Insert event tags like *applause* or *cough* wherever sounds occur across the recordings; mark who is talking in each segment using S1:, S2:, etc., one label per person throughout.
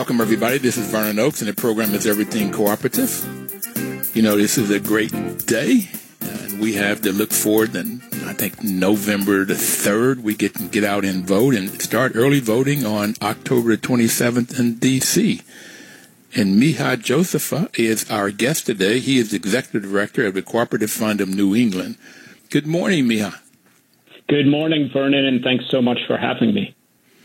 S1: Welcome, everybody. This is Vernon Oakes, and the program is Everything Cooperative. You know, this is a great day, and we have to look forward. And I think November the 3rd, we get, get out and vote and start early voting on October 27th in D.C. And Micha Josephy is our guest today. He is Executive Director of the Cooperative Fund of New England. Good morning, Micha.
S2: Good morning, Vernon, and thanks so much for having me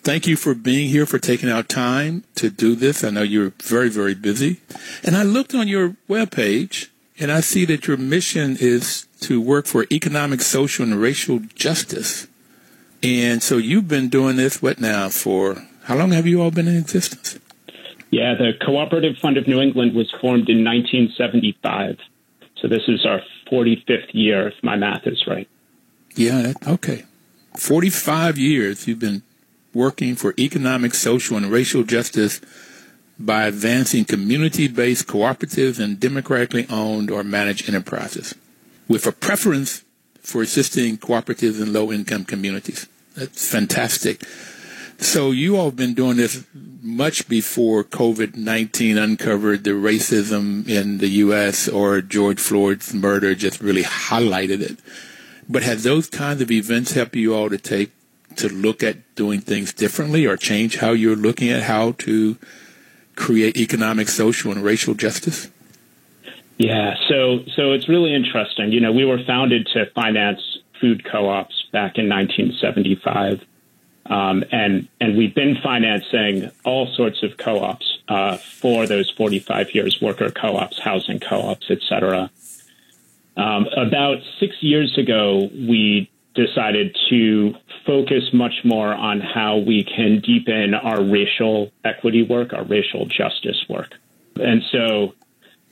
S1: thank you for being here, for taking out time to do this. I know you're very, very busy. And I looked on your webpage and I see that your mission is to work for economic, social, and racial justice. And so you've been doing this, what now, for how long have you all been in existence?
S2: Yeah, the Cooperative Fund of New England was formed in 1975. So this is our 45th year, if my math is right.
S1: Yeah, okay. 45 years you've been working for economic, social, and racial justice by advancing community-based cooperatives and democratically owned or managed enterprises, with a preference for assisting cooperatives in low-income communities. That's fantastic. So you all have been doing this much before COVID-19 uncovered the racism in the U.S. or George Floyd's murder just really highlighted it. But has those kinds of events helped you all to take to look at doing things differently or change how you're looking at how to create economic, social, and racial justice?
S2: Yeah, so so it's really interesting. You know, we were founded to finance food co-ops back in 1975, um, and and we've been financing all sorts of co-ops uh, for those 45 years: worker co-ops, housing co-ops, et cetera. Um, about six years ago, we decided to focus much more on how we can deepen our racial equity work, our racial justice work. And so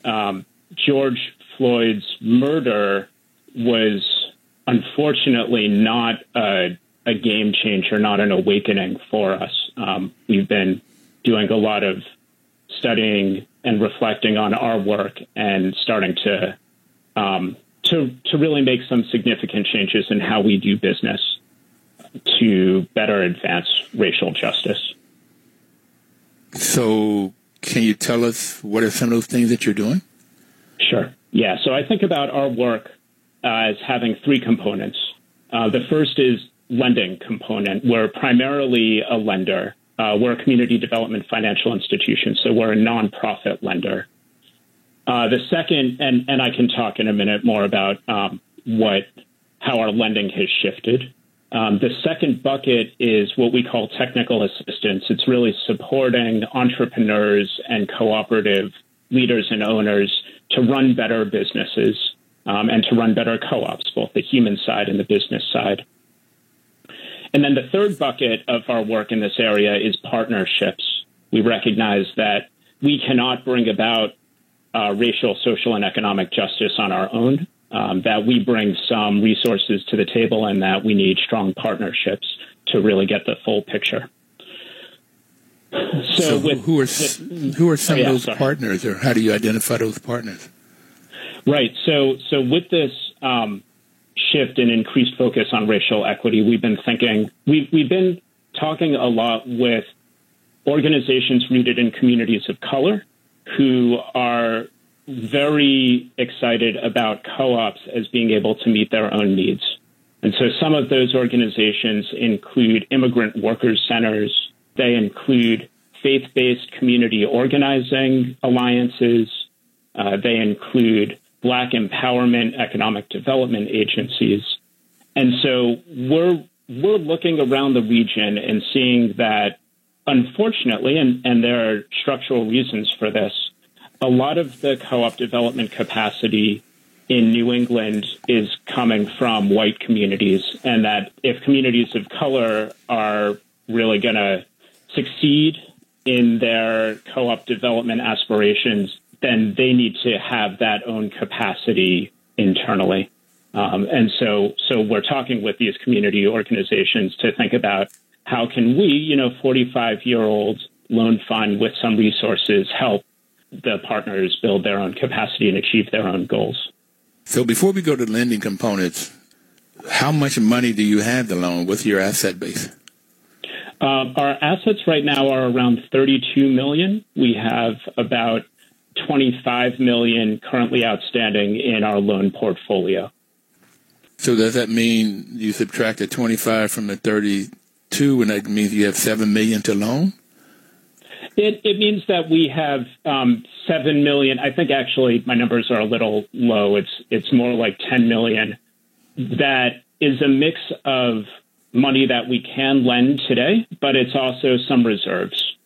S2: um, George Floyd's murder was unfortunately not a, a, game changer, not an awakening for us. Um, we've been doing a lot of studying and reflecting on our work and starting to um, to to really make some significant changes in how we do business to better advance racial justice.
S1: So, can you tell us what are some of those things that you're doing?
S2: Sure. Yeah. So I think about our work uh, as having three components. Uh, the first is lending component. We're primarily a lender. Uh, we're a community development financial institution, so we're a nonprofit lender. Uh, the second, and, and I can talk in a minute more about um, what how our lending has shifted. Um, the second bucket is what we call technical assistance. It's really supporting entrepreneurs and cooperative leaders and owners to run better businesses um, and to run better co-ops, both the human side and the business side. And then the third bucket of our work in this area is partnerships. We recognize that we cannot bring about uh, racial, social, and economic justice on our own. Um, that we bring some resources to the table and that we need strong partnerships to really get the full picture.
S1: So, so with, who are who are some oh, yeah, of those sorry. partners, or how do you identify those partners?
S2: Right. So so with this um, shift and increased focus on racial equity, we've been thinking we've we've been talking a lot with organizations rooted in communities of color who are very excited about co ops as being able to meet their own needs. And so some of those organizations include immigrant workers centers, they include faith based community organizing alliances, uh, they include Black empowerment economic development agencies. And so we're we're looking around the region and seeing that unfortunately, and, and there are structural reasons for this, a lot of the co-op development capacity in New England is coming from white communities, and that if communities of color are really going to succeed in their co-op development aspirations, then they need to have that own capacity internally. Um, and so, so we're talking with these community organizations to think about how can we, you know, 45 year old loan fund with some resources help the partners build their own capacity and achieve their own goals.
S1: So before we go to lending components, how much money do you have to loan? with your asset base?
S2: Uh, our assets right now are around 32 million. We have about 25 million currently outstanding in our loan portfolio.
S1: So does that mean you subtract the 25 from the 32 and that means you have 7 million to loan?
S2: It, it means that we have um, 7 million. I think actually my numbers are a little low. It's, it's more like 10 million. That is a mix of money that we can lend today, but it's also some reserves.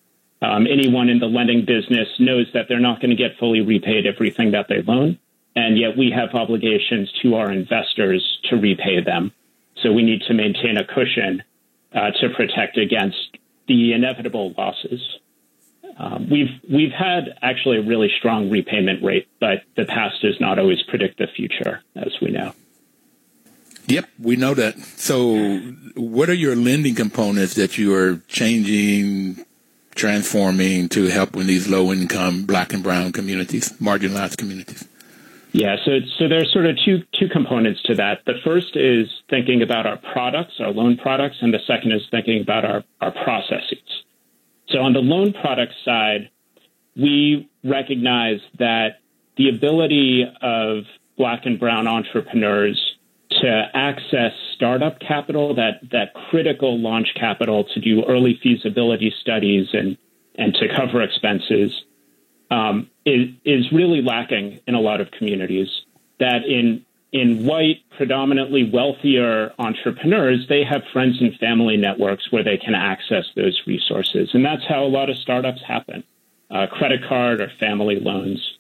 S2: Um, anyone in the lending business knows that they're not going to get fully repaid everything that they loan, and yet we have obligations to our investors to repay them. So we need to maintain a cushion uh, to protect against the inevitable losses. Um, we've we've had actually a really strong repayment rate, but the past does not always predict the future, as we know.
S1: Yep, we know that. So, what are your lending components that you are changing, transforming to help in these low income black and brown communities, marginalized communities?
S2: Yeah, so so there's sort of two two components to that. The first is thinking about our products, our loan products, and the second is thinking about our, our processes. So on the loan product side, we recognize that the ability of black and brown entrepreneurs to access startup capital, that that critical launch capital to do early feasibility studies and and to cover expenses, um, is is really lacking in a lot of communities. That in in white, predominantly wealthier entrepreneurs, they have friends and family networks where they can access those resources, and that's how a lot of startups happen: uh, credit card or family loans.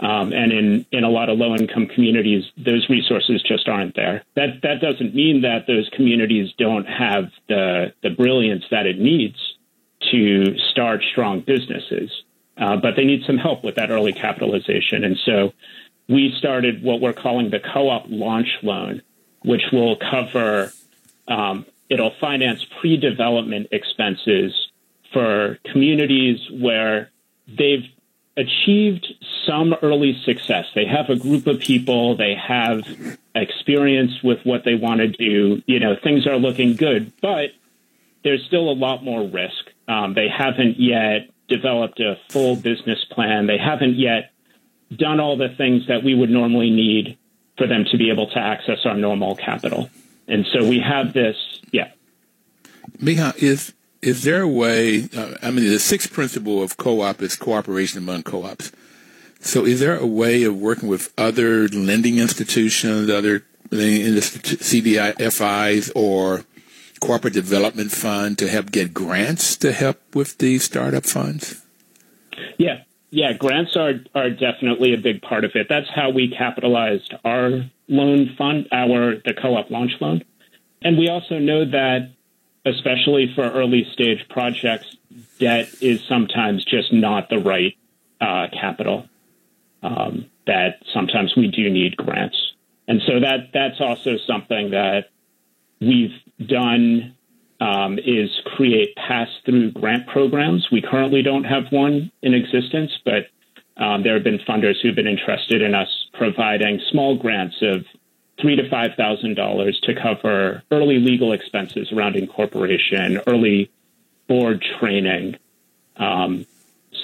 S2: Um, and in, in a lot of low income communities, those resources just aren't there. That that doesn't mean that those communities don't have the the brilliance that it needs to start strong businesses, uh, but they need some help with that early capitalization. And so, we started what we're calling the co-op launch loan, which will cover um, it'll finance pre-development expenses for communities where they've achieved some early success. They have a group of people, they have experience with what they want to do. You know, things are looking good, but there's still a lot more risk. Um, they haven't yet developed a full business plan. They haven't yet done all the things that we would normally need for them to be able to access our normal capital. And so we have this, yeah.
S1: Micha, is is there a way? Uh, I mean, the sixth principle of co-op is cooperation among co-ops. So, is there a way of working with other lending institutions, other CDFIs, or corporate development fund to help get grants to help with these startup funds?
S2: Yeah, yeah, grants are are definitely a big part of it. That's how we capitalized our loan fund, our the co-op launch loan, and we also know that especially for early stage projects, debt is sometimes just not the right uh, capital. Um, that sometimes we do need grants, and so that that's also something that we've done um, is create pass through grant programs. We currently don't have one in existence, but um, there have been funders who've been interested in us providing small grants of three to five thousand dollars to cover early legal expenses around incorporation, early board training, um,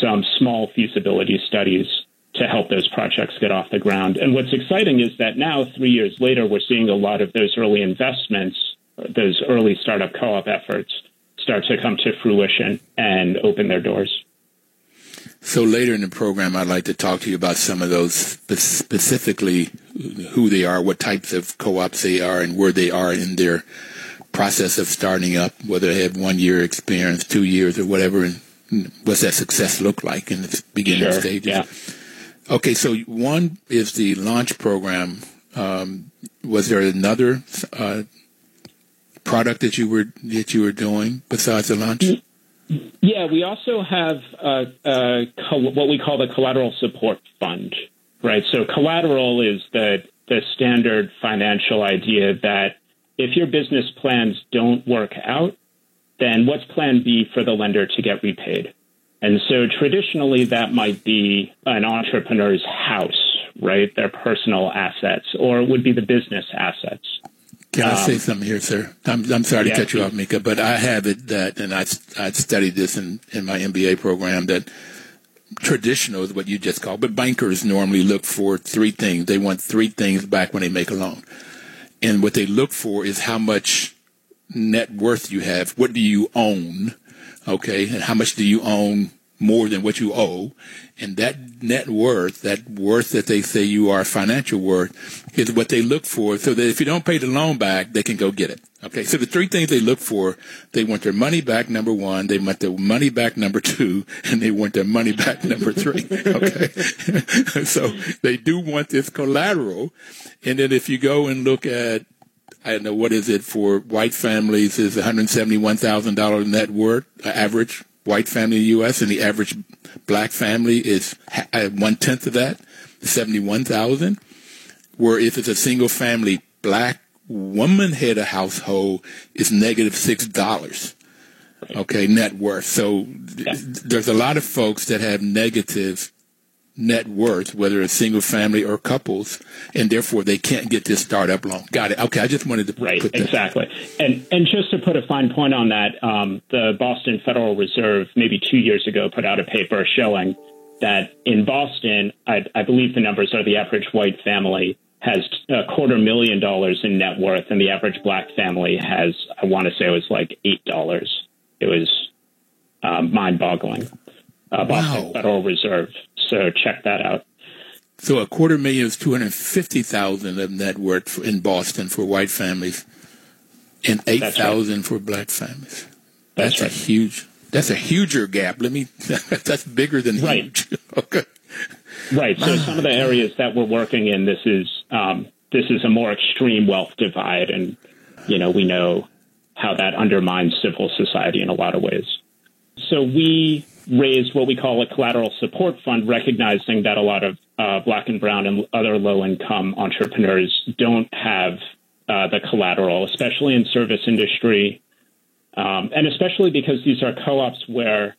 S2: some small feasibility studies to help those projects get off the ground. And what's exciting is that now, three years later, we're seeing a lot of those early investments, those early startup co-op efforts, start to come to fruition and open their doors.
S1: So later in the program, I'd like to talk to you about some of those specifically who they are, what types of co-ops they are, and where they are in their process of starting up, whether they have one year experience, two years, or whatever, and what's that success look like in the beginning
S2: sure,
S1: stages.
S2: Yeah.
S1: Okay, so one is the launch program. Um, was there another uh, product that you were that you were doing besides the launch?
S2: Yeah, we also have uh, what we call the collateral support fund, right? So collateral is the the standard financial idea that if your business plans don't work out, then what's plan B for the lender to get repaid? And so traditionally that might be an entrepreneur's house, right? Their personal assets, or it would be the business assets.
S1: Can I say um, something here, sir? I'm, I'm sorry yeah, to cut you off, Micha, but I have it that, and I, I studied this in, in my MBA program, that traditional is what you just called, but bankers normally look for three things. They want three things back when they make a loan. And what they look for is how much net worth you have. What do you own? Okay. And how much do you own more than what you owe? And that net worth, that worth that they say you are financial worth is what they look for so that if you don't pay the loan back, they can go get it. Okay. So the three things they look for, they want their money back, number one. They want their money back, number two, *laughs* and they want their money back, *laughs* number three. *laughs* Okay. so they do want this collateral. And then if you go and look at I don't know what is it for white families is $171,000 net worth uh, average white family in the U.S. and the average black family is uh, one tenth of that, 71,000. Where if it's a single family black woman head of household, it's negative six dollars. Okay, net worth. So yeah. there's a lot of folks that have negative net worth, whether it's single family or couples, and therefore they can't get this startup loan. Got it. Okay, I just wanted to
S2: right exactly. And and just to put a fine point on that, um, the Boston Federal Reserve maybe two years ago put out a paper showing that in Boston, I, I believe the numbers are the average white family has a quarter million dollars in net worth, and the average black family has I want to say it was like eight dollars. It was um, mind-boggling. Uh, Boston wow. Federal Reserve so check that out.
S1: So a quarter million is two hundred fifty thousand of net worth in Boston for white families, and eight thousand right. for black families. That's, that's right. a huge. That's a huger gap. Let me. *laughs* that's bigger than right. huge. *laughs* okay.
S2: Right. So some of the areas that we're working in, this is um, this is a more extreme wealth divide, and you know we know how that undermines civil society in a lot of ways. So we raised what we call a collateral support fund, recognizing that a lot of uh, black and brown and other low income entrepreneurs don't have uh, the collateral, especially in service industry, um, and especially because these are co-ops where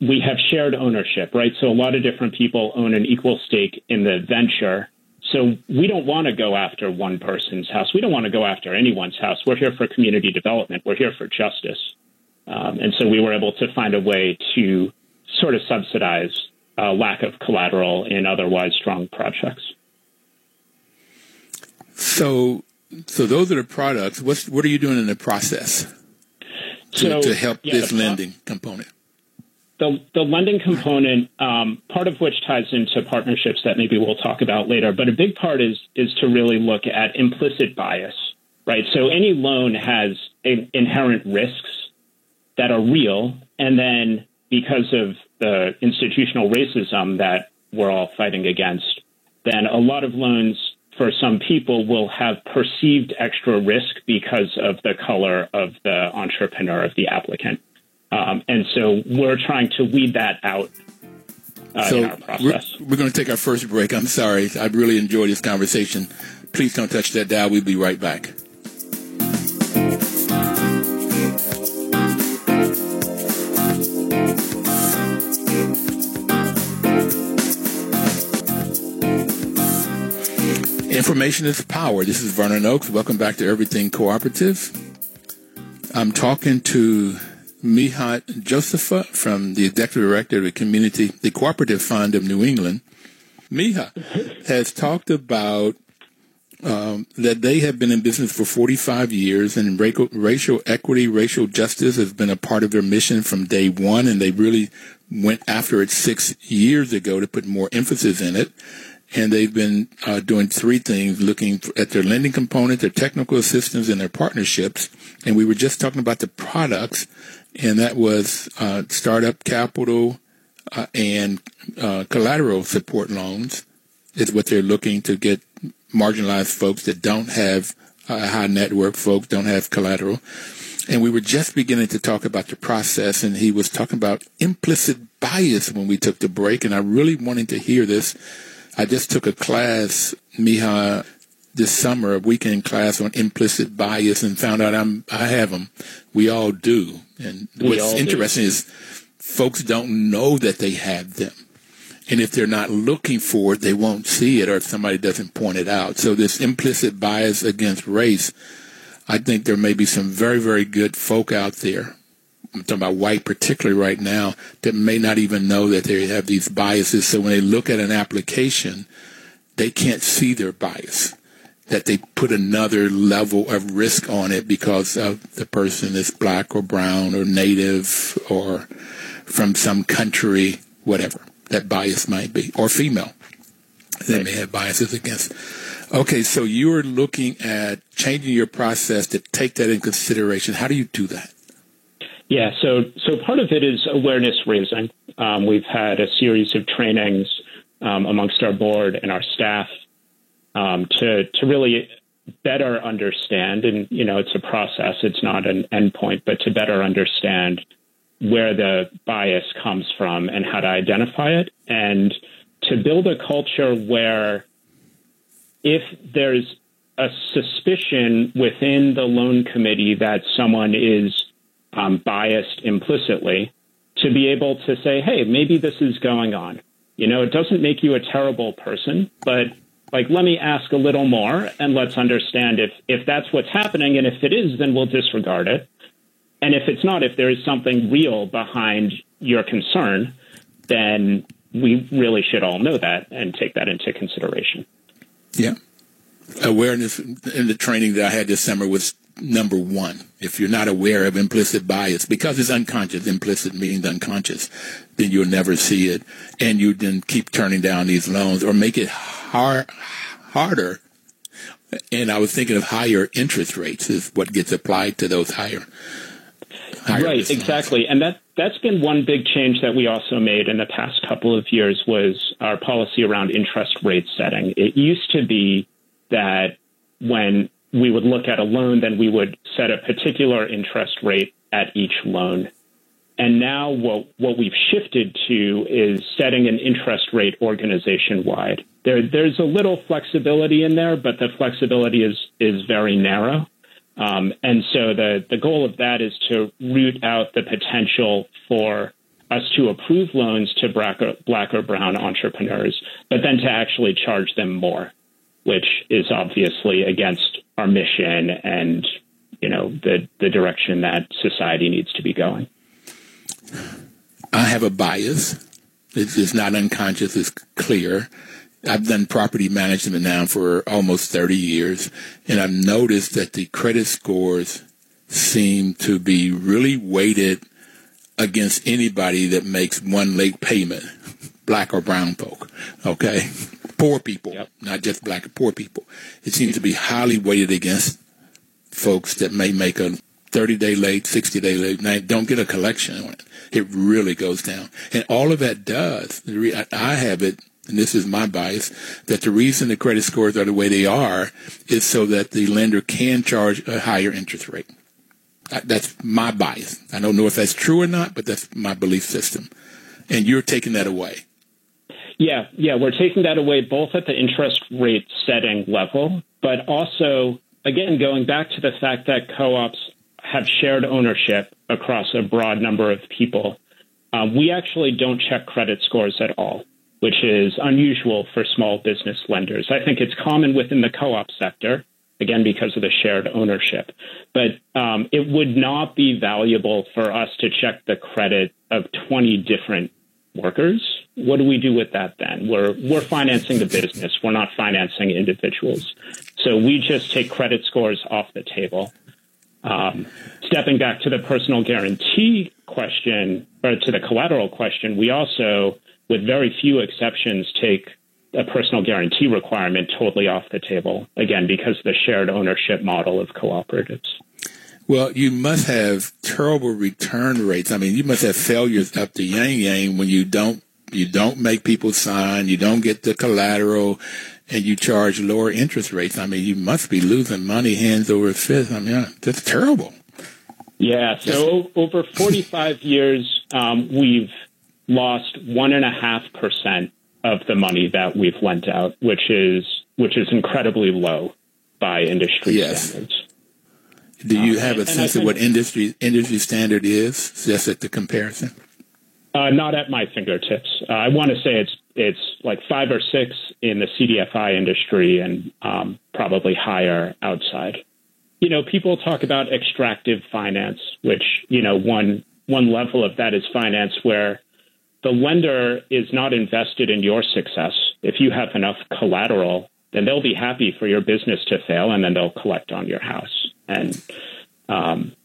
S2: we have shared ownership, right? So a lot of different people own an equal stake in the venture. So we don't want to go after one person's house. We don't want to go after anyone's house. We're here for community development. We're here for justice. Um, and so we were able to find a way to sort of subsidize uh, lack of collateral in otherwise strong projects.
S1: So, so those are the products. What's, what are you doing in the process to, so, to help yeah, this lending component?
S2: The, the lending component, um, part of which ties into partnerships that maybe we'll talk about later, but a big part is is to really look at implicit bias, right? So any loan has inherent risks that are real. And then because of the institutional racism that we're all fighting against, then a lot of loans for some people will have perceived extra risk because of the color of the entrepreneur, of the applicant. Um, and so we're trying to weed that out uh, so
S1: We're, we're going to take our first break. I'm sorry. I really enjoyed this conversation. Please don't touch that dial. We'll be right back. Information is power. This is Vernon Oakes. Welcome back to Everything Cooperative. I'm talking to Micha Josephy from the Executive Director of the Community, the Cooperative Fund of New England. Micha has talked about um, that they have been in business for 45 years and racial equity, racial justice has been a part of their mission from day one, and they really went after it six years ago to put more emphasis in it and they've been uh, doing three things looking at their lending component their technical assistance and their partnerships and we were just talking about the products and that was uh, startup capital uh, and uh, collateral support loans is what they're looking to get marginalized folks that don't have uh, high network folks don't have collateral. And we were just beginning to talk about the process, and he was talking about implicit bias when we took the break. And I really wanted to hear this. I just took a class, Micha, this summer, a weekend class on implicit bias, and found out I'm I have them. We all do. And we what's interesting do. is folks don't know that they have them. And if they're not looking for it, they won't see it, or if somebody doesn't point it out. So this implicit bias against race I think there may be some very, very good folk out there. I'm talking about white particularly right now that may not even know that they have these biases. So when they look at an application, they can't see their bias. That they put another level of risk on it because of the person is black or brown or native or from some country, whatever that bias might be, or female. They may have biases against. Okay, so you are looking at changing your process to take that in consideration. How do you do that?
S2: Yeah, so so part of it is awareness raising. Um, we've had a series of trainings um, amongst our board and our staff um, to to really better understand, and you know, it's a process. It's not an endpoint, but to better understand where the bias comes from and how to identify it, and to build a culture where if there's a suspicion within the loan committee that someone is um, biased implicitly, to be able to say, hey, maybe this is going on. You know, it doesn't make you a terrible person, but like, let me ask a little more and let's understand if, if that's what's happening. And if it is, then we'll disregard it. And if it's not, if there is something real behind your concern, then we really should all know that and take that into consideration.
S1: Yeah. Awareness in the training that I had this summer was number one. If you're not aware of implicit bias, because it's unconscious, implicit means unconscious, then you'll never see it. And you then keep turning down these loans or make it hard, harder. And I was thinking of higher interest rates is what gets applied to those higher.
S2: higher right, exactly. And that, that's been one big change that we also made in the past couple of years was our policy around interest rate setting. It used to be that when we would look at a loan, then we would set a particular interest rate at each loan. And now what, what we've shifted to is setting an interest rate organization wide. There, there's a little flexibility in there, but the flexibility is, is very narrow. Um, and so the, the goal of that is to root out the potential for us to approve loans to black or, black or brown entrepreneurs, but then to actually charge them more, which is obviously against our mission and you know the the direction that society needs to be going.
S1: I have a bias. It's, it's not unconscious. It's clear. I've done property management now for almost 30 years, and I've noticed that the credit scores seem to be really weighted against anybody that makes one late payment, black or brown folk, okay? Poor people, yep. not just black, poor people. It seems to be highly weighted against folks that may make a 30 day late, 60 day late, now don't get a collection on it. It really goes down. And all of that does, I have it and this is my bias, that the reason the credit scores are the way they are is so that the lender can charge a higher interest rate. That's my bias. I don't know if that's true or not, but that's my belief system. And you're taking that away.
S2: Yeah, yeah, we're taking that away both at the interest rate setting level, but also, again, going back to the fact that co ops have shared ownership across a broad number of people. Um, we actually don't check credit scores at all which is unusual for small business lenders. I think it's common within the co op sector, again, because of the shared ownership. But um, it would not be valuable for us to check the credit of 20 different workers. What do we do with that then? We're, we're financing the business, we're not financing individuals. So we just take credit scores off the table. Um, stepping back to the personal guarantee question, or to the collateral question, we also with very few exceptions, take a personal guarantee requirement totally off the table, again, because the shared ownership model of cooperatives.
S1: Well, you must have terrible return rates. I mean, you must have failures up the yang yang when you don't You don't make people sign. You don't get the collateral, and you charge lower interest rates. I mean, you must be losing money hands over fist. I mean, that's terrible.
S2: Yeah. So over 45 *laughs* years, um, we've lost one and a half percent of the money that we've lent out, which is which is incredibly low by industry yes. standards.
S1: Do you have a sense of what industry industry standard is, just at the comparison?
S2: Uh, not at my fingertips. Uh, I want to say it's it's like five or six in the CDFI industry, and um, probably higher outside. You know, people talk about extractive finance, which you know one one level of that is finance where the lender is not invested in your success. If you have enough collateral, then they'll be happy for your business to fail, and then they'll collect on your house. And um,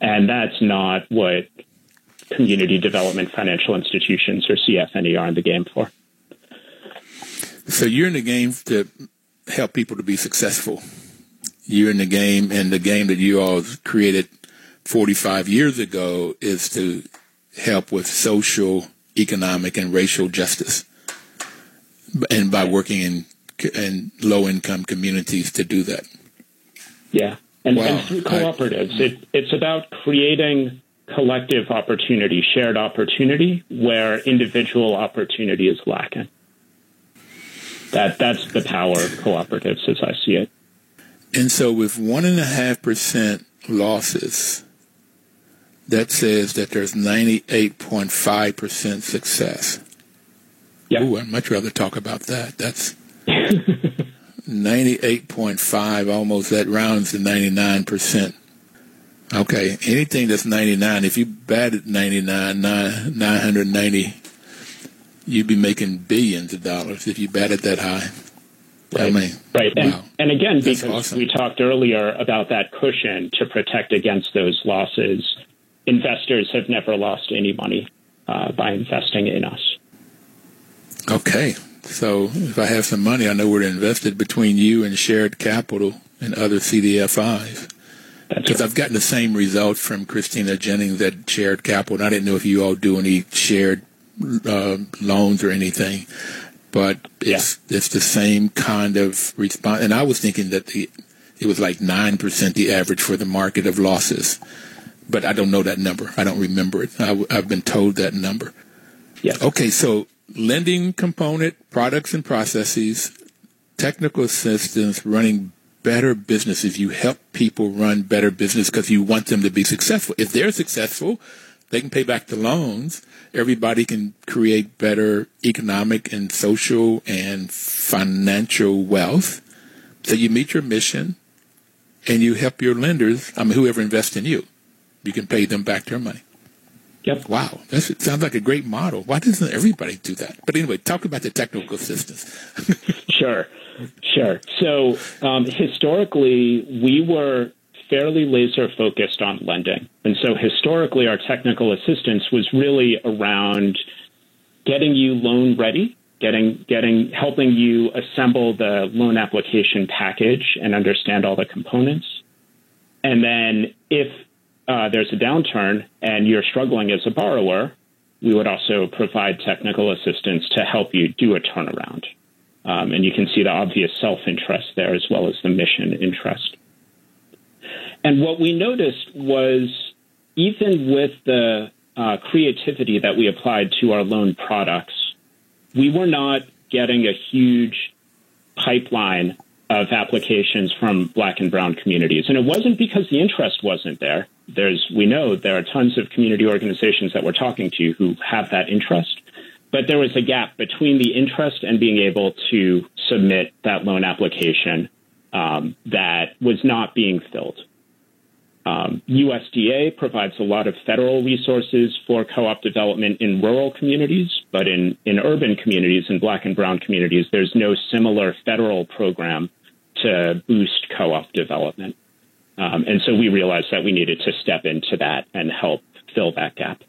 S2: and that's not what community development financial institutions or CFNE are in the game for.
S1: So you're in the game to help people to be successful. You're in the game, and the game that you all created 45 years ago is to help with social, economic, and racial justice, and by working in in low income communities to do that.
S2: Yeah, and, wow. and through cooperatives, I, it, it's about creating collective opportunity, shared opportunity, where individual opportunity is lacking. That that's the power of cooperatives, as I see it.
S1: And so, with one and a half percent losses, that says that there's 98.5 percent success.
S2: Yeah.
S1: Ooh, I'd much rather talk about that. That's *laughs* 98.5, almost that rounds to 99%. Okay, anything that's 99, if you batted 99, 990, you'd be making billions of dollars if you batted that high.
S2: Right. I mean, right. And, wow. and again, that's because awesome. we talked earlier about that cushion to protect against those losses, investors have never lost any money uh, by investing in us.
S1: Okay. So if I have some money, I know where to invest it between you and Shared Capital and other CDFIs. Because right. I've gotten the same result from Christina Jennings at Shared Capital. And I didn't know if you all do any shared uh, loans or anything, but it's yeah. it's the same kind of response. And I was thinking that the it was like nine percent the average for the market of losses, but I don't know that number. I don't remember it. I, I've been told that number.
S2: Yeah.
S1: Okay, so lending component, products and processes, technical assistance, running better businesses. You help people run better business because you want them to be successful. If they're successful, they can pay back the loans. Everybody can create better economic and social and financial wealth. So you meet your mission and you help your lenders, I mean, whoever invests in you, you can pay them back their money.
S2: Yep.
S1: Wow, that sounds like a great model. Why doesn't everybody do that? But anyway, talk about the technical assistance. *laughs*
S2: sure, sure. So um, historically, we were fairly laser focused on lending, and so historically, our technical assistance was really around getting you loan ready, getting getting helping you assemble the loan application package and understand all the components, and then if uh, there's a downturn and you're struggling as a borrower, we would also provide technical assistance to help you do a turnaround. Um, and you can see the obvious self interest there as well as the mission interest. And what we noticed was even with the uh, creativity that we applied to our loan products, we were not getting a huge pipeline of applications from black and brown communities. And it wasn't because the interest wasn't there there's we know there are tons of community organizations that we're talking to who have that interest, but there was a gap between the interest and being able to submit that loan application um, that was not being filled. Um, USDA provides a lot of federal resources for co-op development in rural communities, but in, in urban communities and black and brown communities, there's no similar federal program to boost co-op development. Um, and so we realized that we needed to step into that and help fill that gap.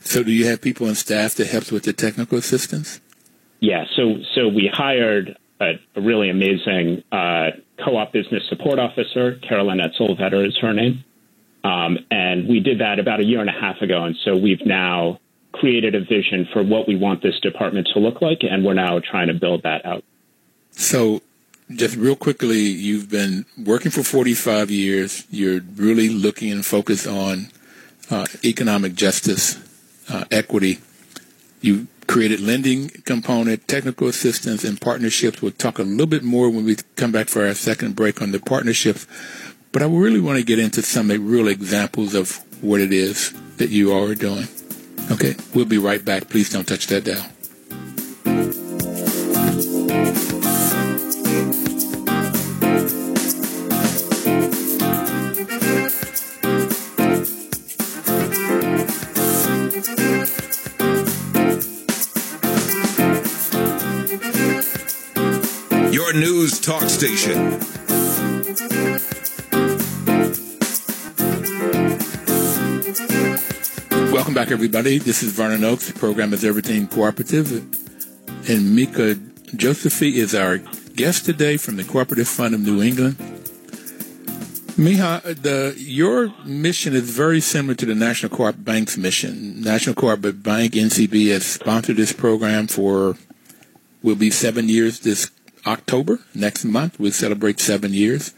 S1: So, do you have people on staff that helps with the technical assistance?
S2: Yeah, so so we hired a, a really amazing uh, co-op business support officer, Carolyn Edsell-Vetter is her name, um, and we did that about a year and a half ago. And so we've now created a vision for what we want this department to look like, and we're now trying to build that out.
S1: So, just real quickly, you've been working for 45 years. You're really looking and focused on uh, economic justice, uh, equity. You created lending component, technical assistance, and partnerships. We'll talk a little bit more when we come back for our second break on the partnerships. But I really want to get into some real examples of what it is that you are doing. Okay, we'll be right back. Please don't touch that dial.
S3: Station.
S1: Welcome back, everybody. This is Vernon Oakes. The program is Everything Cooperative. And Micha Josephy is our guest today from the Cooperative Fund of New England. Micha, the, your mission is very similar to the National Co-op Bank's mission. National Co-op Bank, NCB, has sponsored this program for, will be seven years this October. Next month, we'll celebrate seven years.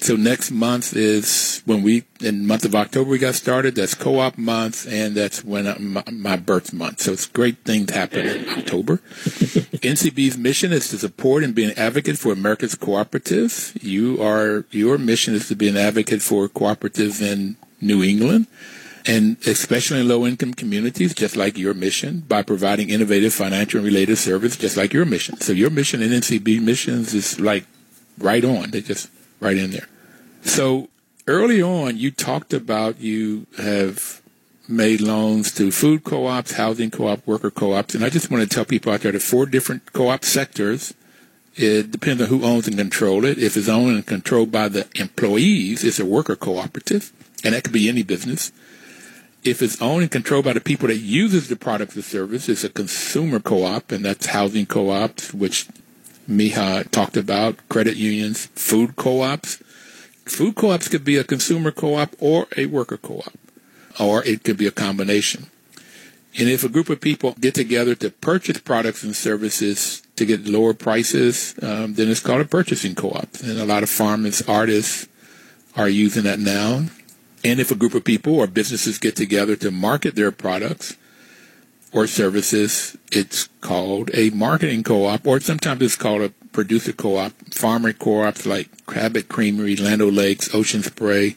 S1: So next month is when we in month of October we got started. That's co-op month, and that's when I, my, my, birth month. So it's great things happen in October. *laughs* NCB's mission is to support and be an advocate for America's cooperatives. You are your mission is to be an advocate for cooperatives in New England. And especially in low-income communities, just like your mission, by providing innovative financial and related service, just like your mission. So your mission and NCB missions is like right on. They're just right in there. So early on, you talked about you have made loans to food co-ops, housing co-op, worker co-ops, and I just want to tell people out there the four different co-op sectors. It depends on who owns and control it. If it's owned and controlled by the employees, it's a worker cooperative, and that could be any business. If it's owned and controlled by the people that uses the product or service, it's a consumer co-op, and that's housing co-ops, which Micha talked about, credit unions, food co-ops. Food co-ops could be a consumer co-op or a worker co-op, or it could be a combination. And if a group of people get together to purchase products and services to get lower prices, um, then it's called a purchasing co-op. And a lot of farmers, artists are using that now. And if a group of people or businesses get together to market their products or services, it's called a marketing co-op, or sometimes it's called a producer co-op. Farmer co-ops like Cabot Creamery, Land Lakes, Ocean Spray,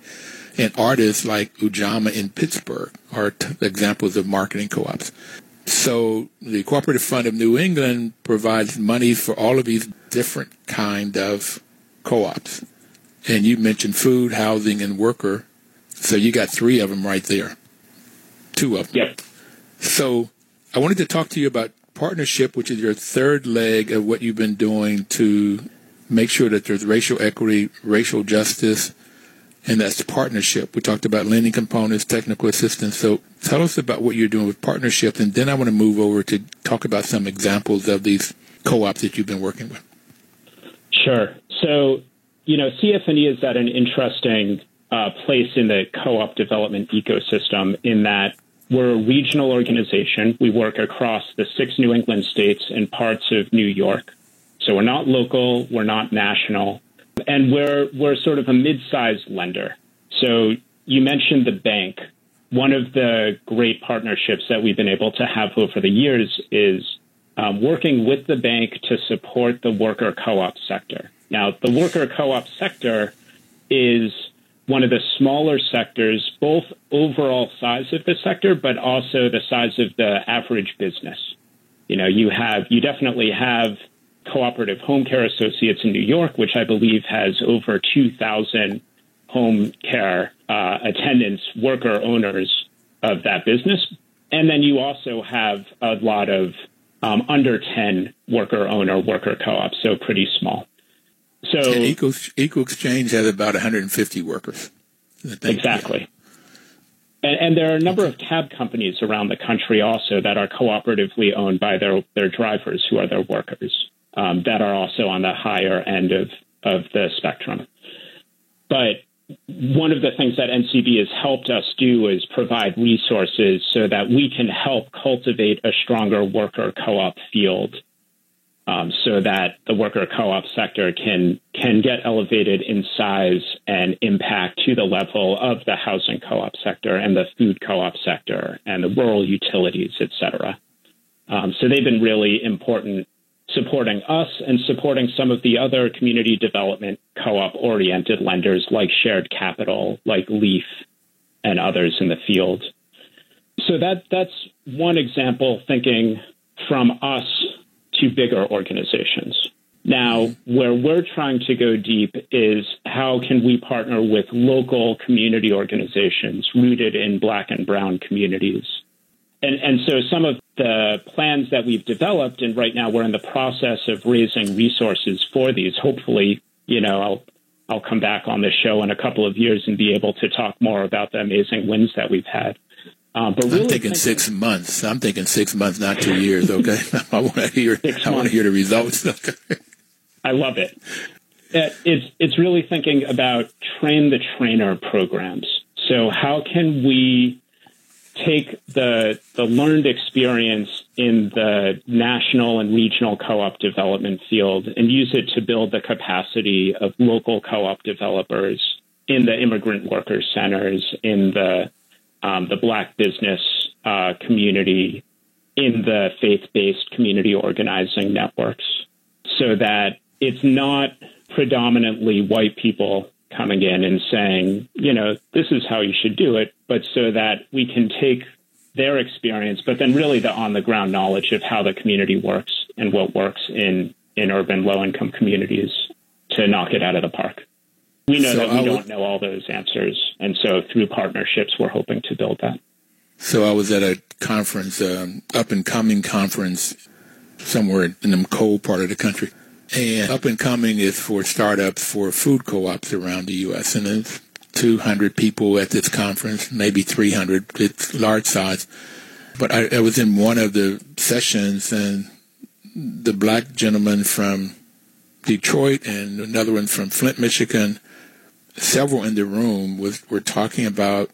S1: and artists like Ujamaa in Pittsburgh are t- examples of marketing co-ops. So the Cooperative Fund of New England provides money for all of these different kind of co-ops. And you mentioned food, housing, and worker. So you got three of them right there. Two of them.
S2: Yep.
S1: So I wanted to talk to you about partnership, which is your third leg of what you've been doing to make sure that there's racial equity, racial justice, and that's partnership. We talked about lending components, technical assistance. So tell us about what you're doing with partnerships, and then I want to move over to talk about some examples of these co-ops that you've been working with.
S2: Sure. So, you know, CFNE is at an interesting uh, place in the co-op development ecosystem in that we're a regional organization. We work across the six New England states and parts of New York. So we're not local, we're not national, and we're we're sort of a mid-sized lender. So you mentioned the bank. One of the great partnerships that we've been able to have over the years is um, working with the bank to support the worker co-op sector. Now, the worker co-op sector is one of the smaller sectors, both overall size of the sector, but also the size of the average business. You know, you have, you definitely have cooperative home care associates in New York, which I believe has over 2,000 home care uh, attendants, worker owners of that business. And then you also have a lot of um, under 10 worker owner worker co-ops, so pretty small.
S1: So and Equal, Equal Exchange has about 150 workers.
S2: Exactly. And, and, there are a number of cab companies around the country also that are cooperatively owned by their, their drivers who are their workers um, that are also on the higher end of, of the spectrum. But one of the things that NCB has helped us do is provide resources so that we can help cultivate a stronger worker co-op field um, so that the worker co-op sector can can get elevated in size and impact to the level of the housing co-op sector and the food co-op sector and the rural utilities, et cetera. Um, so they've been really important supporting us and supporting some of the other community development co-op oriented lenders like Shared Capital, like Leaf, and others in the field. So that that's one example thinking from us to bigger organizations. Now, where we're trying to go deep is how can we partner with local community organizations rooted in black and brown communities? And, and so some of the plans that we've developed, and right now we're in the process of raising resources for these. Hopefully, you know, I'll I'll come back on the show in a couple of years and be able to talk more about the amazing wins that we've had.
S1: Um, but really I'm thinking, thinking, six months. I'm thinking six months, not two years. Okay, *laughs* I want to hear. I want to hear the results. Okay.
S2: I love it. It's it's really thinking about train the trainer programs. So how can we take the the learned experience in the national and regional co-op development field and use it to build the capacity of local co-op developers in the immigrant worker centers, in the um, the black business uh, community in the faith based community organizing networks so that it's not predominantly white people coming in and saying, you know, this is how you should do it, but so that we can take their experience, but then really the on the ground knowledge of how the community works and what works in, in urban low income communities to knock it out of the park. We know so that we don't know all those answers. And so through partnerships, we're hoping to build that.
S1: So I was at a conference, um, up and coming conference somewhere in the cold part of the country. And up and coming is for startups for food co-ops around the U.S. And there's 200 people at this conference, maybe 300. It's large size. But I, I was in one of the sessions and the black gentleman from Detroit and another one from Flint, Michigan, several in the room was were talking about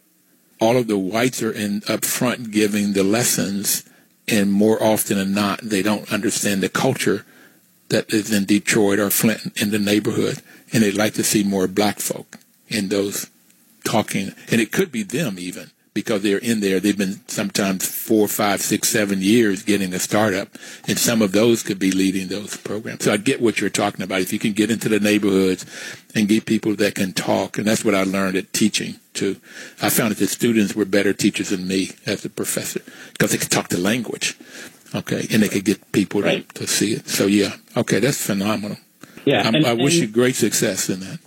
S1: all of the whites are in up front giving the lessons and more often than not they don't understand the culture that is in Detroit or Flint in the neighborhood and they'd like to see more black folk in those talking. And it could be them even because they're in there. They've been sometimes four, five, six, seven years getting a startup, and some of those could be leading those programs. So I get what you're talking about. If you can get into the neighborhoods and get people that can talk, and that's what I learned at teaching too. I found that the students were better teachers than me as a professor because they could talk the language. Okay, and they could get people right. to, to see it. So yeah, okay, that's phenomenal. Yeah, and, I wish and, you great success in that.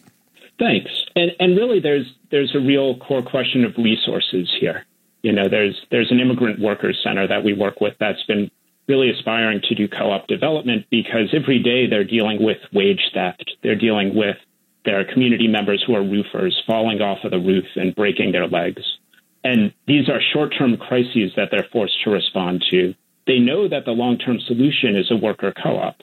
S2: Thanks. And and really, there's there's a real core question of resources here. You know, there's there's an immigrant workers center that we work with that's been really aspiring to do co-op development because every day they're dealing with wage theft. They're dealing with their community members who are roofers falling off of the roof and breaking their legs. And these are short-term crises that they're forced to respond to. They know that the long-term solution is a worker co-op,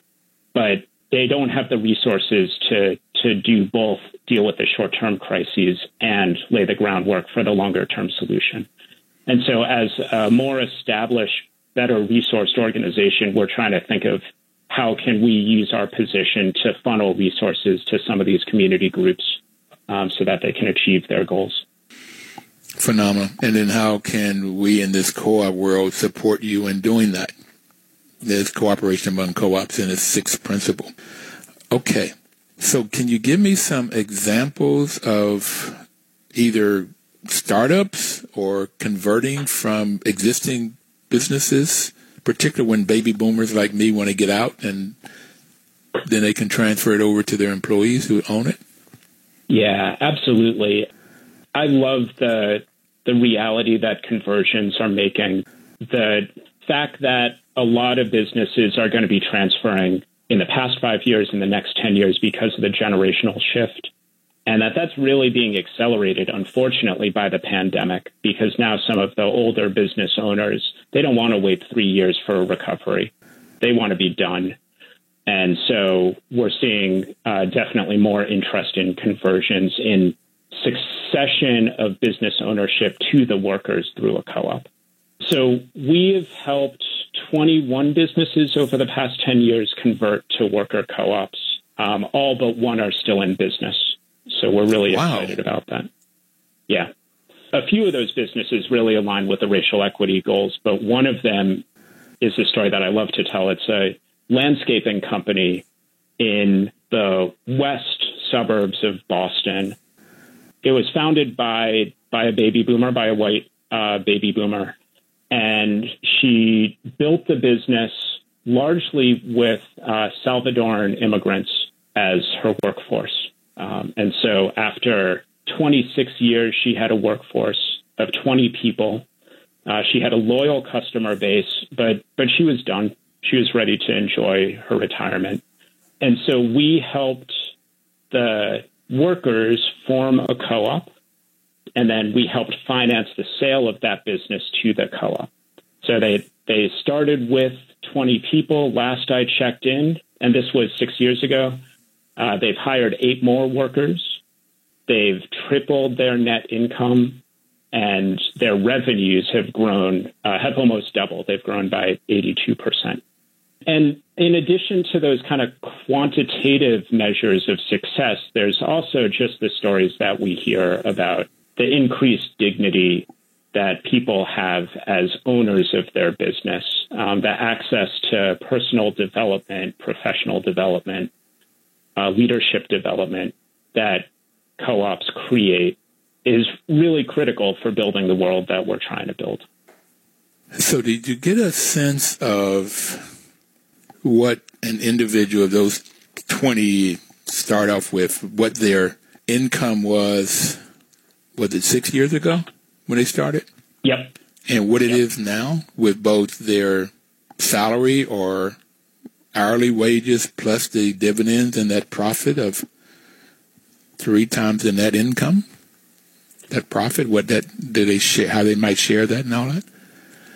S2: but they don't have the resources to to do both deal with the short term crises and lay the groundwork for the longer term solution. And so, as a more established, better resourced organization, we're trying to think of how can we use our position to funnel resources to some of these community groups um, so that they can achieve their goals.
S1: Phenomenal. And then, how can we in this co-op world support you in doing that? There's cooperation among co-ops in its sixth principle. Okay. So can you give me some examples of either startups or converting from existing businesses, particularly when baby boomers like me want to get out and then they can transfer it over to their employees who own it?
S2: Yeah, absolutely. I love the the reality that conversions are making. The fact that a lot of businesses are going to be transferring in the past five years in the next 10 years because of the generational shift. And that that's really being accelerated, unfortunately, by the pandemic, because now some of the older business owners, they don't want to wait three years for a recovery. They want to be done. And so we're seeing uh, definitely more interest in conversions in succession of business ownership to the workers through a co-op. So we have helped 21 businesses over the past 10 years convert to worker co-ops. Um, all but one are still in business. So we're really wow. excited about that. Yeah. A few of those businesses really align with the racial equity goals, but one of them is a story that I love to tell. It's a landscaping company in the west suburbs of Boston. It was founded by by a baby boomer, by a white uh, baby boomer, and she built the business largely with uh, Salvadoran immigrants as her workforce. Um, and so after 26 years, she had a workforce of 20 people. Uh, she had a loyal customer base, but but she was done. She was ready to enjoy her retirement, and so we helped the workers form a co-op, and then we helped finance the sale of that business to the co-op. So they they started with 20 people. Last I checked in, and this was six years ago. Uh, they've hired eight more workers. They've tripled their net income, and their revenues have grown, uh, have almost doubled. They've grown by 82%. And in addition to those kind of quantitative measures of success, there's also just the stories that we hear about the increased dignity that people have as owners of their business, um, the access to personal development, professional development, uh, leadership development that co ops create is really critical for building the world that we're trying to build.
S1: So, did you get a sense of what an individual of those 20 start off with, what their income was? Was it six years ago when they started?
S2: Yep.
S1: And what it
S2: yep.
S1: is now with both their salary or hourly wages plus the dividends and that profit of three times the net income? That profit, what that do they share? How they might share that and all that?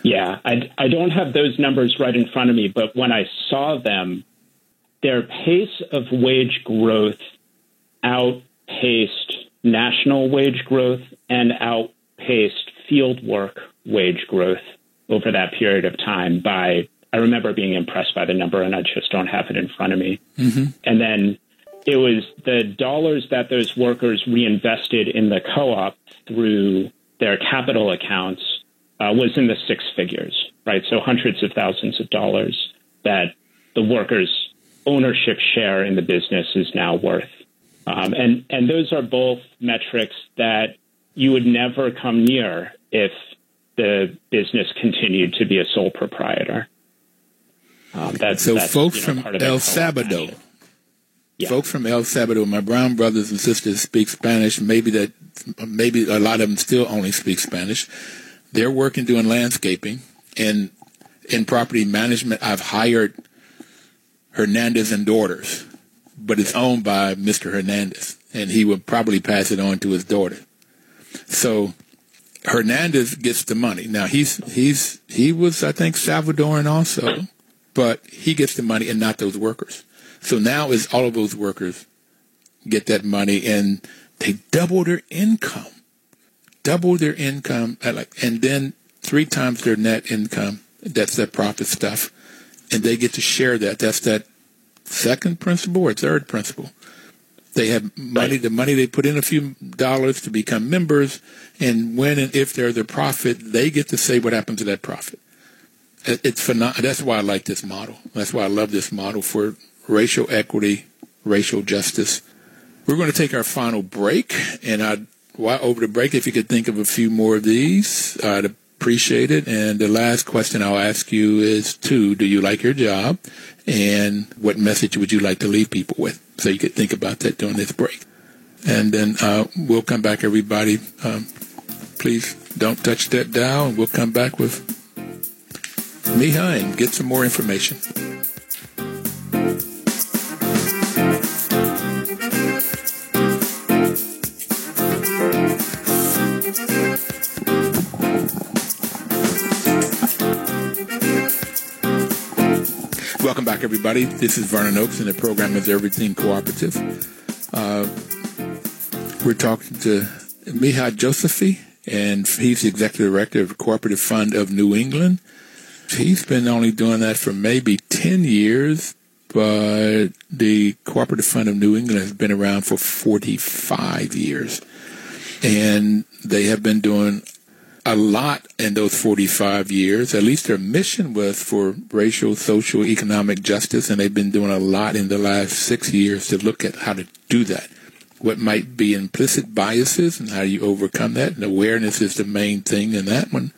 S2: Yeah, I, I don't have those numbers right in front of me, but when I saw them, their pace of wage growth outpaced national wage growth and outpaced field work wage growth over that period of time by I remember being impressed by the number, and I just don't have it in front of me. Mm-hmm. And then it was the dollars that those workers reinvested in the co-op through their capital accounts uh, was in the six figures, right? So hundreds of thousands of dollars that the workers' ownership share in the business is now worth. Um, and and those are both metrics that you would never come near if the business continued to be a sole proprietor.
S1: Um, that's, so that's, folks you know, from El Salvador, yeah. folks from El Salvador, my brown brothers and sisters speak Spanish. Maybe that, maybe a lot of them still only speak Spanish. They're working doing landscaping and in property management. I've hired Hernandez and daughters, but it's owned by Mr. Hernandez, and he would probably pass it on to his daughter. So Hernandez gets the money. Now he's he's he was I think Salvadoran also but he gets the money and not those workers. So now is all of those workers get that money and they double their income, double their income, like, and then three times their net income. That's that profit stuff, and they get to share that. That's that second principle or third principle. They have money, right. the money they put in a few dollars to become members, and when and if they're the profit, they get to say what happens to that profit it's phenomenal. That's why I like this model. That's why I love this model for racial equity, racial justice. We're going to take our final break, and I, while over the break, if you could think of a few more of these, I'd appreciate it. And the last question I'll ask you is: two, do you like your job, and what message would you like to leave people with? So you could think about that during this break, and then uh, we'll come back, everybody. Um, please don't touch that dial, and we'll come back with Micha and get some more information. Back, everybody. This is Vernon Oakes, and the program is Everything Cooperative. Uh, We're talking to Micha Josephy, and he's the executive director of the Cooperative Fund of New England. He's been only doing that for maybe 10 years, but the Cooperative Fund of New England has been around for 45 years. And they have been doing a lot in those 45 years. At least their mission was for racial, social, economic justice, and they've been doing a lot in the last six years to look at how to do that what might be implicit biases and how you overcome that. And awareness is the main thing in that one.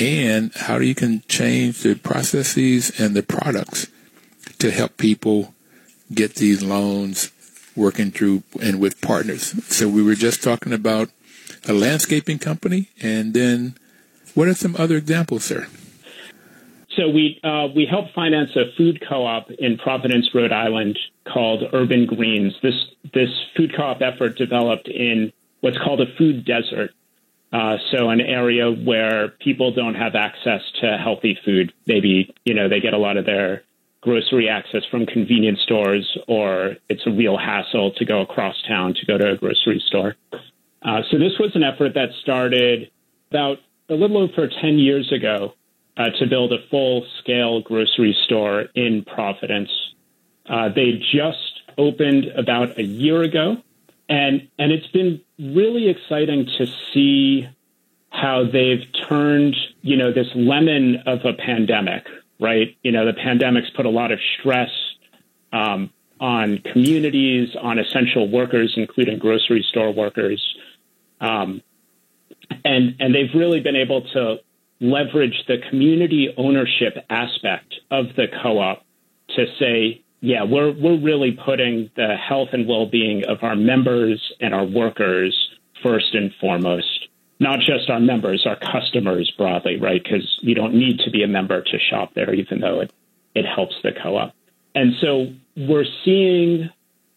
S1: And how you can change the processes and the products to help people get these loans working through and with partners. So we were just talking about a landscaping company, and then what are some other examples, sir?
S2: So we uh, we helped finance a food co-op in Providence, Rhode Island, called Urban Greens. This this food co-op effort developed in what's called a food desert. Uh, so an area where people don't have access to healthy food. Maybe you know they get a lot of their grocery access from convenience stores, or it's a real hassle to go across town to go to a grocery store. Uh, so this was an effort that started about a little over 10 years ago uh, to build a full scale grocery store in Providence. Uh, they just opened about a year ago, and and it's been really exciting to see how they've turned you know this lemon of a pandemic, right? You know, the pandemic's put a lot of stress um, on communities, on essential workers, including grocery store workers, um, and and they've really been able to leverage the community ownership aspect of the co-op to say, yeah, we're we're really putting the health and well-being of our members and our workers first and foremost. Not just our members, our customers broadly, right? Because you don't need to be a member to shop there, even though it it helps the co-op. And so we're seeing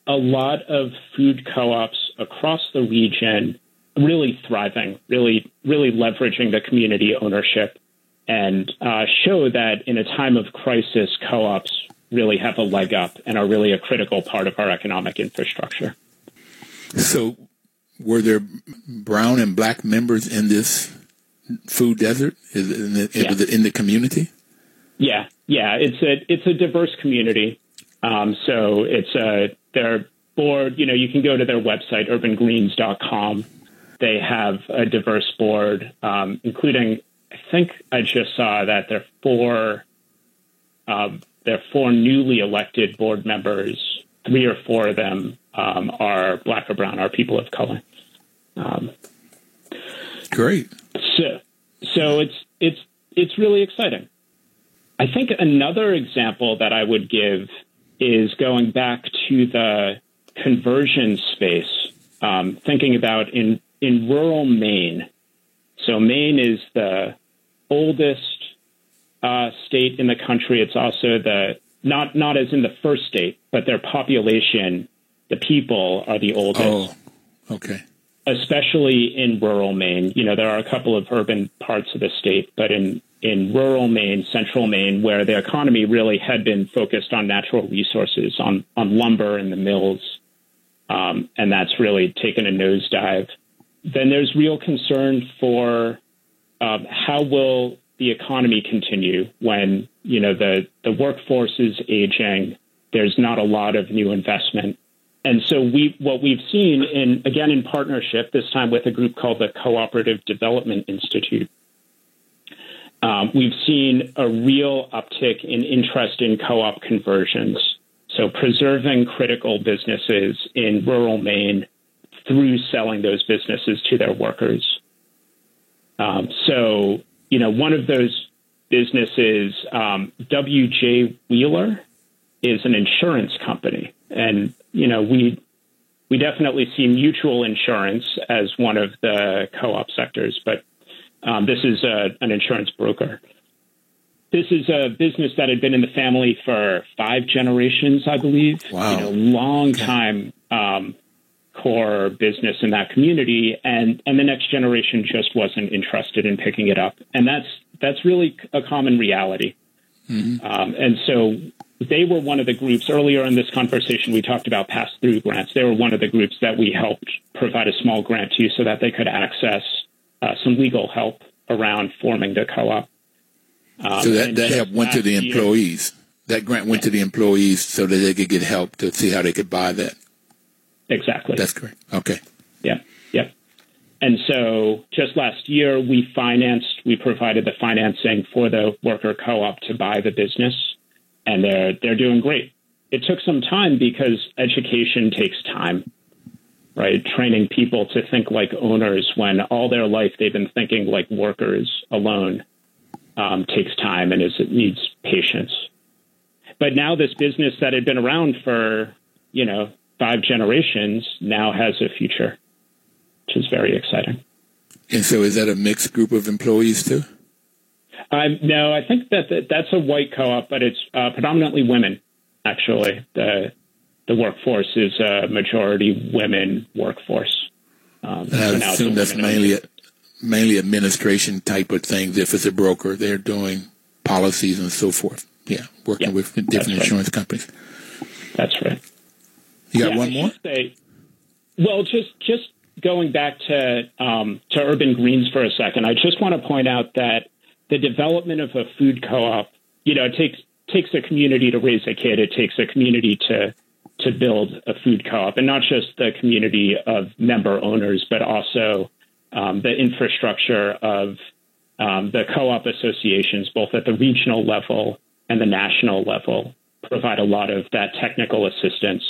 S2: a lot of food co-ops across the region really thriving, really, really leveraging the community ownership and uh, show that in a time of crisis, co ops really have a leg up and are really a critical part of our economic infrastructure.
S1: So, were there brown and black members in this food desert in the, yeah. in the community?
S2: Yeah, yeah, it's a it's a diverse community. Um, so it's a their board. You know, you can go to their website urbangreens.com they have a diverse board, um, including I think I just saw that there are four um, there are four newly elected board members. Three or four of them um, are black or brown, are people of color. Um,
S1: Great.
S2: So, so it's it's it's really exciting. I think another example that I would give is going back to the conversion space, um, thinking about in in rural Maine. So Maine is the oldest uh, state in the country. It's also the not not as in the first state, but their population, the people are the oldest.
S1: Oh, okay.
S2: Especially in rural Maine. You know, there are a couple of urban parts of the state, but in in rural Maine, central Maine, where the economy really had been focused on natural resources, on on lumber and the mills, um, and that's really taken a nosedive then there's real concern for um, how will the economy continue when you know the the workforce is aging. There's not a lot of new investment, and so we what we've seen in again in partnership this time with a group called the Cooperative Development Institute. Um, we've seen a real uptick in interest in co-op conversions. So preserving critical businesses in rural Maine through selling those businesses to their workers. Um, so, you know, one of those businesses, um, WJ Wheeler, is an insurance company, and you know we we definitely see mutual insurance as one of the co-op sectors, but um, this is a, an insurance broker. This is a business that had been in the family for five generations, I believe.
S1: Wow,
S2: you know, long time um, core business in that community, and and the next generation just wasn't interested in picking it up, and that's that's really a common reality. Mm-hmm. Um, and so they were one of the groups earlier in this conversation. We talked about pass through grants. They were one of the groups that we helped provide a small grant to so that they could access uh, some legal help around forming the co op.
S1: Um, so that, that help went to the employees. Year, that grant went yeah. to the employees so that they could get help to see how they could buy that.
S2: Exactly.
S1: That's correct. Okay.
S2: Yeah. Yeah. And so just last year, we financed, we provided the financing for the worker co op to buy the business, and they're, they're doing great. It took some time because education takes time, right? Training people to think like owners when all their life they've been thinking like workers alone um, takes time and is, it needs patience. But now this business that had been around for, you know, five generations now has a future, which is very exciting.
S1: And so is that a mixed group of employees too?
S2: Um, no, I think that, that that's a white co-op, but it's uh, predominantly women. Actually, the the workforce is a majority women workforce.
S1: Um, I so assume that's mainly a, mainly administration type of things. If it's a broker, they're doing policies and so forth. Yeah, working yeah, with different insurance right. companies.
S2: That's right.
S1: You got yeah, one more?
S2: Say, well, just just going back to um, to urban greens for a second, I just want to point out that the development of a food co-op, you know, it takes takes a community to raise a kid. It takes a community to to build a food co-op, and not just the community of member owners, but also um, the infrastructure of um, the co-op associations, both at the regional level and the national level provide a lot of that technical assistance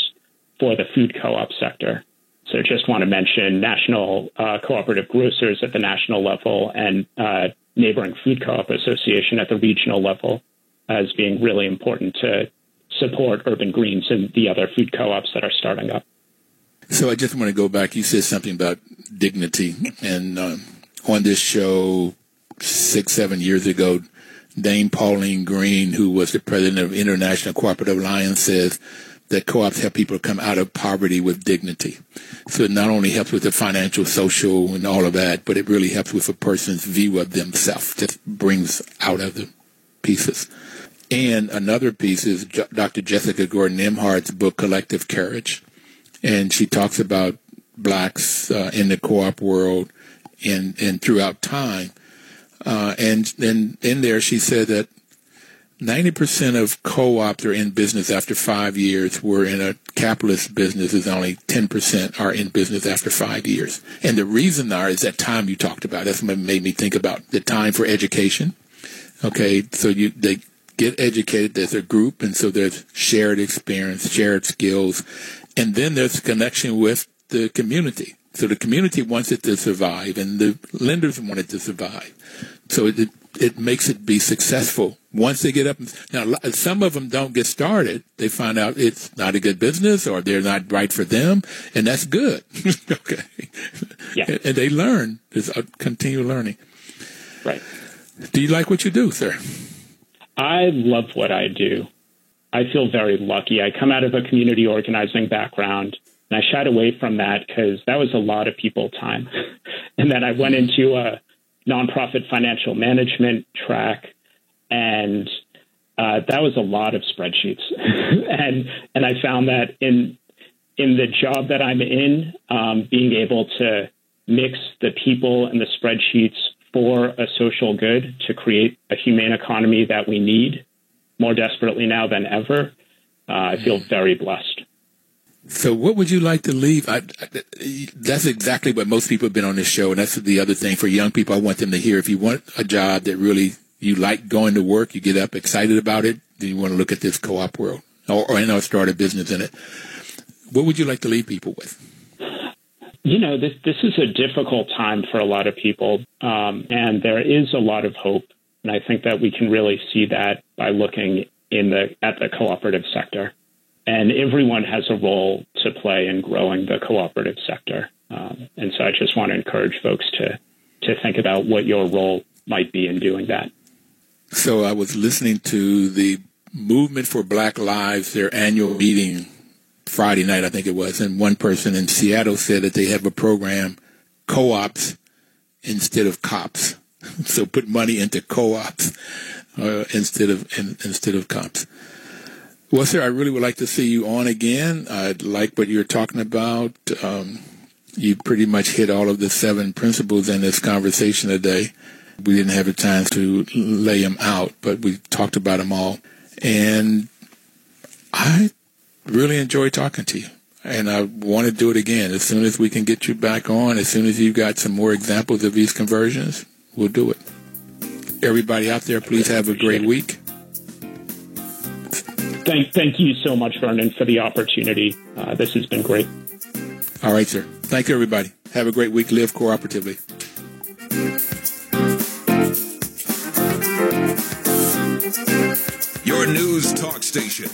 S2: for the food co-op sector. So just want to mention National uh, Cooperative Grocers at the national level and uh, Neighboring Food Co-op Association at the regional level as being really important to support urban greens and the other food co-ops that are starting up.
S1: So I just want to go back. You said something about dignity, and um, on this show six, seven years ago, Dame Pauline Green, who was the president of International Cooperative Alliance, says that co-ops help people come out of poverty with dignity. So it not only helps with the financial, social, and all of that, but it really helps with a person's view of themselves. Just brings out other pieces. And another piece is Dr. Jessica Gordon Nembhard's book, Collective Courage. And she talks about blacks uh, in the co-op world and, and throughout time uh, and then in there, she said that 90% of co-ops are in business after five years, where in a capitalist business is only 10% are in business after five years. And the reason there is that time you talked about. That's what made me think about the time for education. Okay, so you they get educated. There's a group, and so there's shared experience, shared skills, and then there's connection with the community. So the community wants it to survive, and the lenders want it to survive. So it, it makes it be successful once they get up. Now, some of them don't get started. They find out it's not a good business or they're not right for them, and that's good. *laughs* okay.
S2: Yeah.
S1: And they learn. There's a continue learning.
S2: Right.
S1: Do you like what you do, sir?
S2: I love what I do. I feel very lucky. I come out of a community organizing background, and I shied away from that because that was a lot of people time. *laughs* and then I went into a nonprofit financial management track, and uh, that was a lot of spreadsheets. *laughs* and and I found that in in the job that I'm in, um, being able to mix the people and the spreadsheets for a social good to create a humane economy that we need more desperately now than ever, uh, I feel very blessed.
S1: So, what would you like to leave? I, I, that's exactly what most people have been on this show, and that's the other thing for young people. I want them to hear if you want a job that really you like going to work, you get up excited about it, then you want to look at this co-op world, or, or you know, start a business in it. What would you like to leave people with?
S2: You know, this this is a difficult time for a lot of people, um, and there is a lot of hope, and I think that we can really see that by looking in the at the cooperative sector and everyone has a role to play in growing the cooperative sector. Um, and so I just want to encourage folks to to think about what your role might be in doing that.
S1: So I was listening to the Movement for Black Lives, their annual meeting Friday night, I think it was, and one person in Seattle said that they have a program, co-ops instead of cops. *laughs* so put money into co-ops uh, instead of in, instead of cops. Well, sir, I really would like to see you on again. I like what you're talking about. Um, you pretty much hit all of the seven principles in this conversation today. We didn't have a chance to lay them out, but we talked about them all. And I really enjoy talking to you. And I want to do it again. As soon as we can get you back on, as soon as you've got some more examples of these conversions, we'll do it. Everybody out there, please have a great week.
S2: Thank, thank you so much, Vernon, for the opportunity. Uh, this has been great.
S1: All right, sir. Thank you, everybody. Have a great week. Live cooperatively.
S3: Your news talk station.